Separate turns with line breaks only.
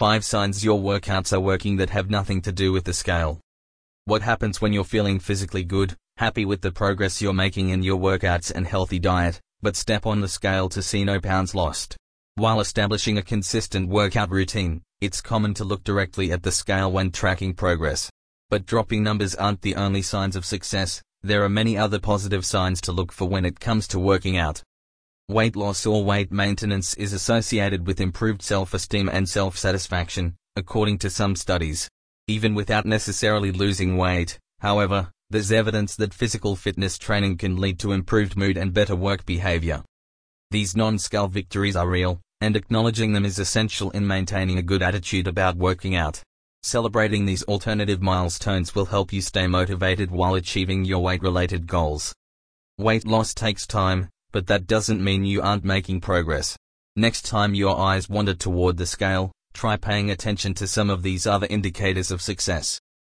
5 signs your workouts are working that have nothing to do with the scale. What happens when you're feeling physically good, happy with the progress you're making in your workouts and healthy diet, but step on the scale to see no pounds lost? While establishing a consistent workout routine, it's common to look directly at the scale when tracking progress. But dropping numbers aren't the only signs of success, there are many other positive signs to look for when it comes to working out. Weight loss or weight maintenance is associated with improved self-esteem and self-satisfaction, according to some studies. Even without necessarily losing weight, however, there's evidence that physical fitness training can lead to improved mood and better work behavior. These non-scale victories are real, and acknowledging them is essential in maintaining a good attitude about working out. Celebrating these alternative milestones will help you stay motivated while achieving your weight-related goals. Weight loss takes time, but that doesn't mean you aren't making progress. Next time your eyes wander toward the scale, try paying attention to some of these other indicators of success.